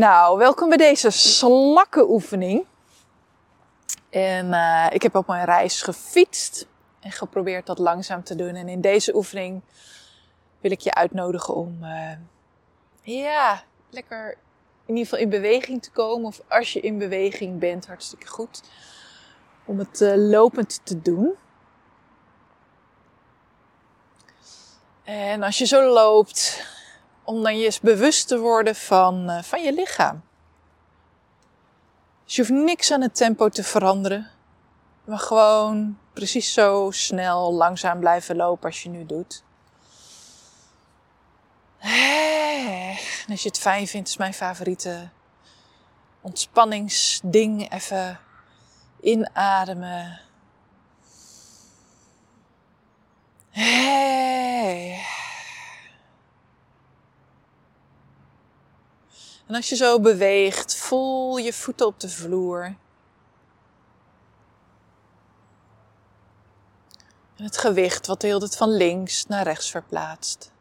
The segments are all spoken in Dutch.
Nou, welkom bij deze slakkenoefening. En uh, ik heb op mijn reis gefietst en geprobeerd dat langzaam te doen. En in deze oefening wil ik je uitnodigen om, uh, ja, lekker in ieder geval in beweging te komen. Of als je in beweging bent, hartstikke goed. Om het uh, lopend te doen. En als je zo loopt, om dan je eens bewust te worden van, uh, van je lichaam. Dus je hoeft niks aan het tempo te veranderen. Maar gewoon precies zo snel, langzaam blijven lopen als je nu doet. En als je het fijn vindt, is mijn favoriete ontspanningsding. Even inademen. Hey. En als je zo beweegt, voel je voeten op de vloer. En het gewicht wat hele tijd van links naar rechts verplaatst.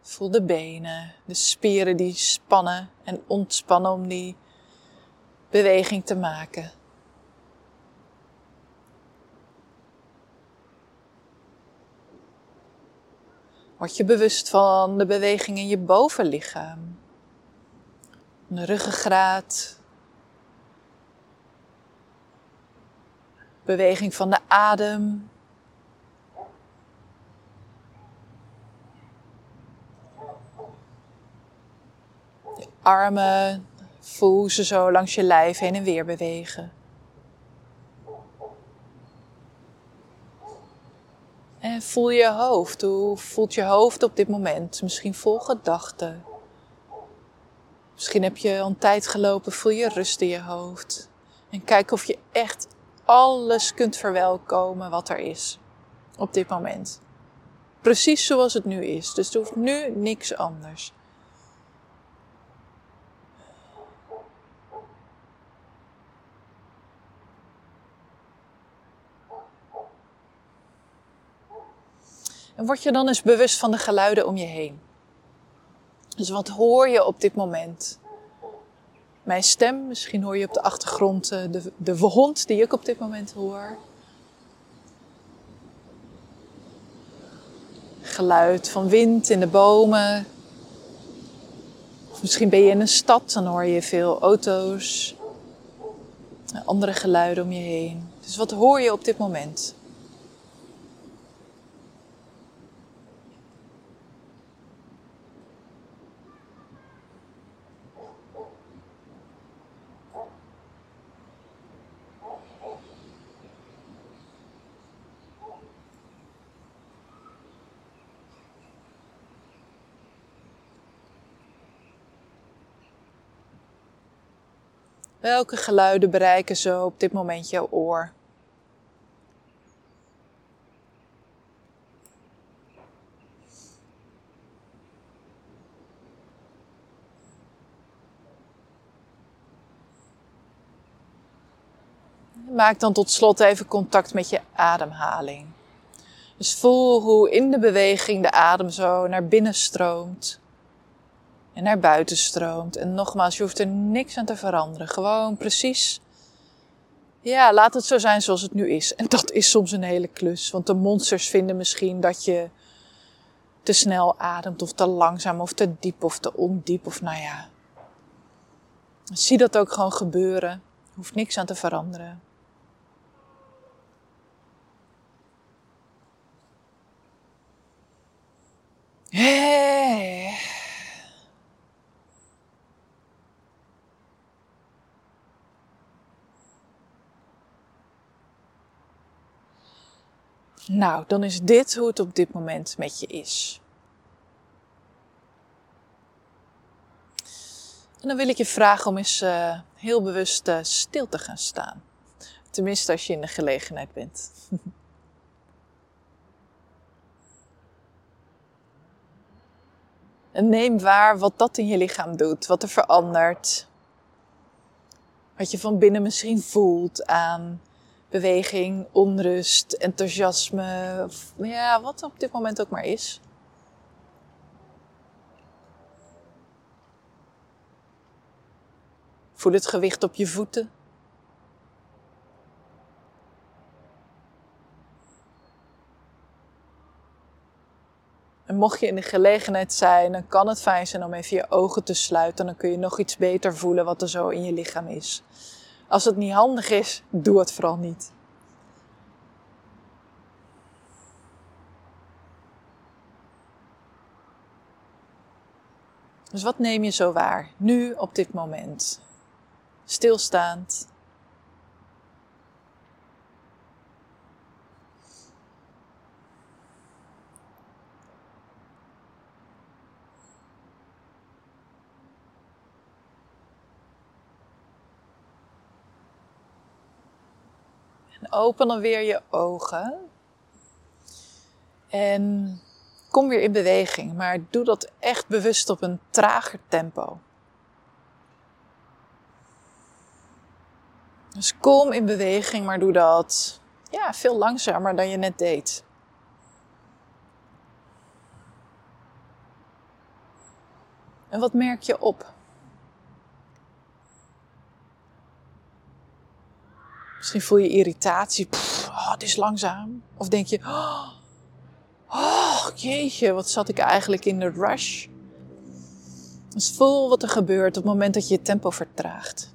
Voel de benen, de spieren die spannen en ontspannen om die beweging te maken. Word je bewust van de beweging in je bovenlichaam. De ruggengraat. Beweging van de adem. Je armen, voel ze zo langs je lijf heen en weer bewegen. En voel je hoofd. Hoe voelt je hoofd op dit moment? Misschien vol gedachten. Misschien heb je al een tijd gelopen, voel je rust in je hoofd. En kijk of je echt alles kunt verwelkomen wat er is op dit moment. Precies zoals het nu is. Dus er hoeft nu niks anders. En word je dan eens bewust van de geluiden om je heen. Dus wat hoor je op dit moment? Mijn stem, misschien hoor je op de achtergrond eh, de, de hond die ik op dit moment hoor. Geluid van wind in de bomen. Misschien ben je in een stad, dan hoor je veel auto's. Andere geluiden om je heen. Dus wat hoor je op dit moment? Welke geluiden bereiken zo op dit moment jouw oor? Maak dan tot slot even contact met je ademhaling. Dus voel hoe in de beweging de adem zo naar binnen stroomt en naar buiten stroomt. En nogmaals, je hoeft er niks aan te veranderen. Gewoon precies. Ja, laat het zo zijn zoals het nu is. En dat is soms een hele klus. Want de monsters vinden misschien dat je te snel ademt, of te langzaam, of te diep, of te ondiep, of nou ja. Zie dat ook gewoon gebeuren. Hoeft niks aan te veranderen. Hey. Nou, dan is dit hoe het op dit moment met je is. En dan wil ik je vragen om eens uh, heel bewust uh, stil te gaan staan. Tenminste, als je in de gelegenheid bent. en neem waar wat dat in je lichaam doet, wat er verandert. Wat je van binnen misschien voelt aan beweging, onrust, enthousiasme, of, ja, wat op dit moment ook maar is. Voel het gewicht op je voeten. En mocht je in de gelegenheid zijn, dan kan het fijn zijn om even je ogen te sluiten. Dan kun je nog iets beter voelen wat er zo in je lichaam is. Als het niet handig is, doe het vooral niet. Dus wat neem je zo waar, nu op dit moment? Stilstaand. En open dan weer je ogen. En kom weer in beweging, maar doe dat echt bewust op een trager tempo. Dus kom in beweging, maar doe dat ja, veel langzamer dan je net deed. En wat merk je op? Misschien voel je irritatie. Oh, het is langzaam. Of denk je, oh, oh, jeetje, wat zat ik eigenlijk in de rush? Dus voel wat er gebeurt op het moment dat je je tempo vertraagt.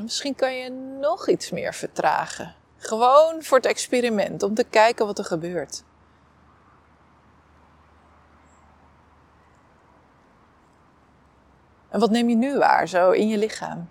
Misschien kan je nog iets meer vertragen. Gewoon voor het experiment, om te kijken wat er gebeurt. En wat neem je nu waar, zo in je lichaam?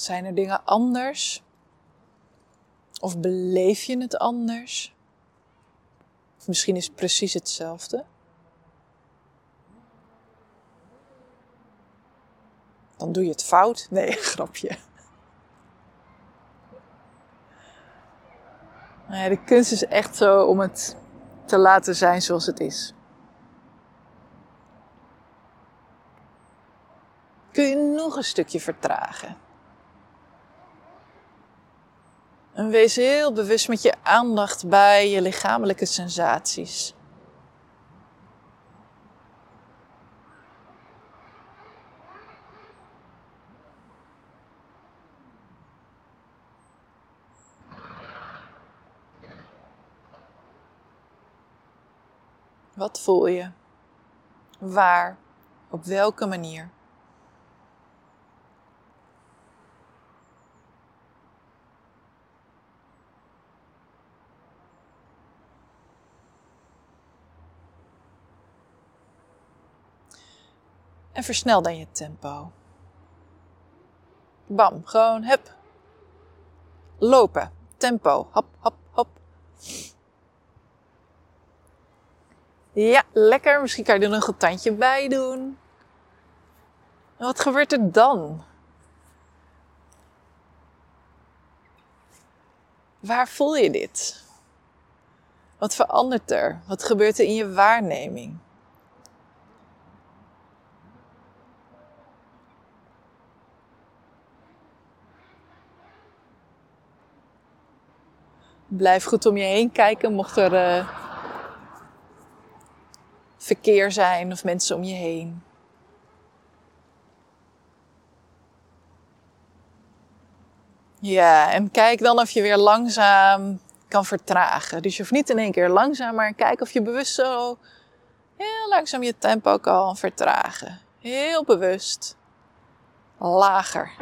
Zijn er dingen anders? Of beleef je het anders? Of misschien is het precies hetzelfde? Dan doe je het fout. Nee, grapje. Nou de kunst is echt zo om het te laten zijn zoals het is. Kun je nog een stukje vertragen? En wees heel bewust met je aandacht bij je lichamelijke sensaties. Wat voel je? Waar? Op welke manier? En versnel dan je tempo. Bam, gewoon hup. Lopen, tempo, hop, hop, hop. Ja, lekker. Misschien kan je er nog een tandje bij doen. En wat gebeurt er dan? Waar voel je dit? Wat verandert er? Wat gebeurt er in je waarneming? Blijf goed om je heen kijken mocht er uh, verkeer zijn of mensen om je heen. Ja, en kijk dan of je weer langzaam kan vertragen. Dus je hoeft niet in één keer langzaam, maar kijk of je bewust zo heel langzaam je tempo kan vertragen. Heel bewust. Lager.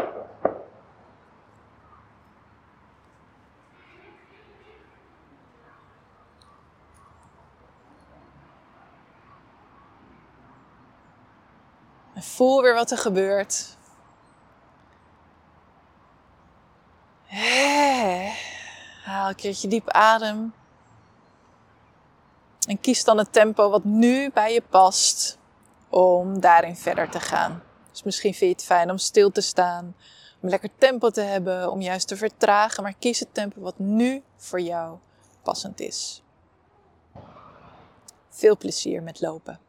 En voel weer wat er gebeurt. Haal een keertje diep adem. En kies dan het tempo wat nu bij je past om daarin verder te gaan. Dus misschien vind je het fijn om stil te staan om lekker tempo te hebben, om juist te vertragen, maar kies het tempo wat nu voor jou passend is. Veel plezier met lopen.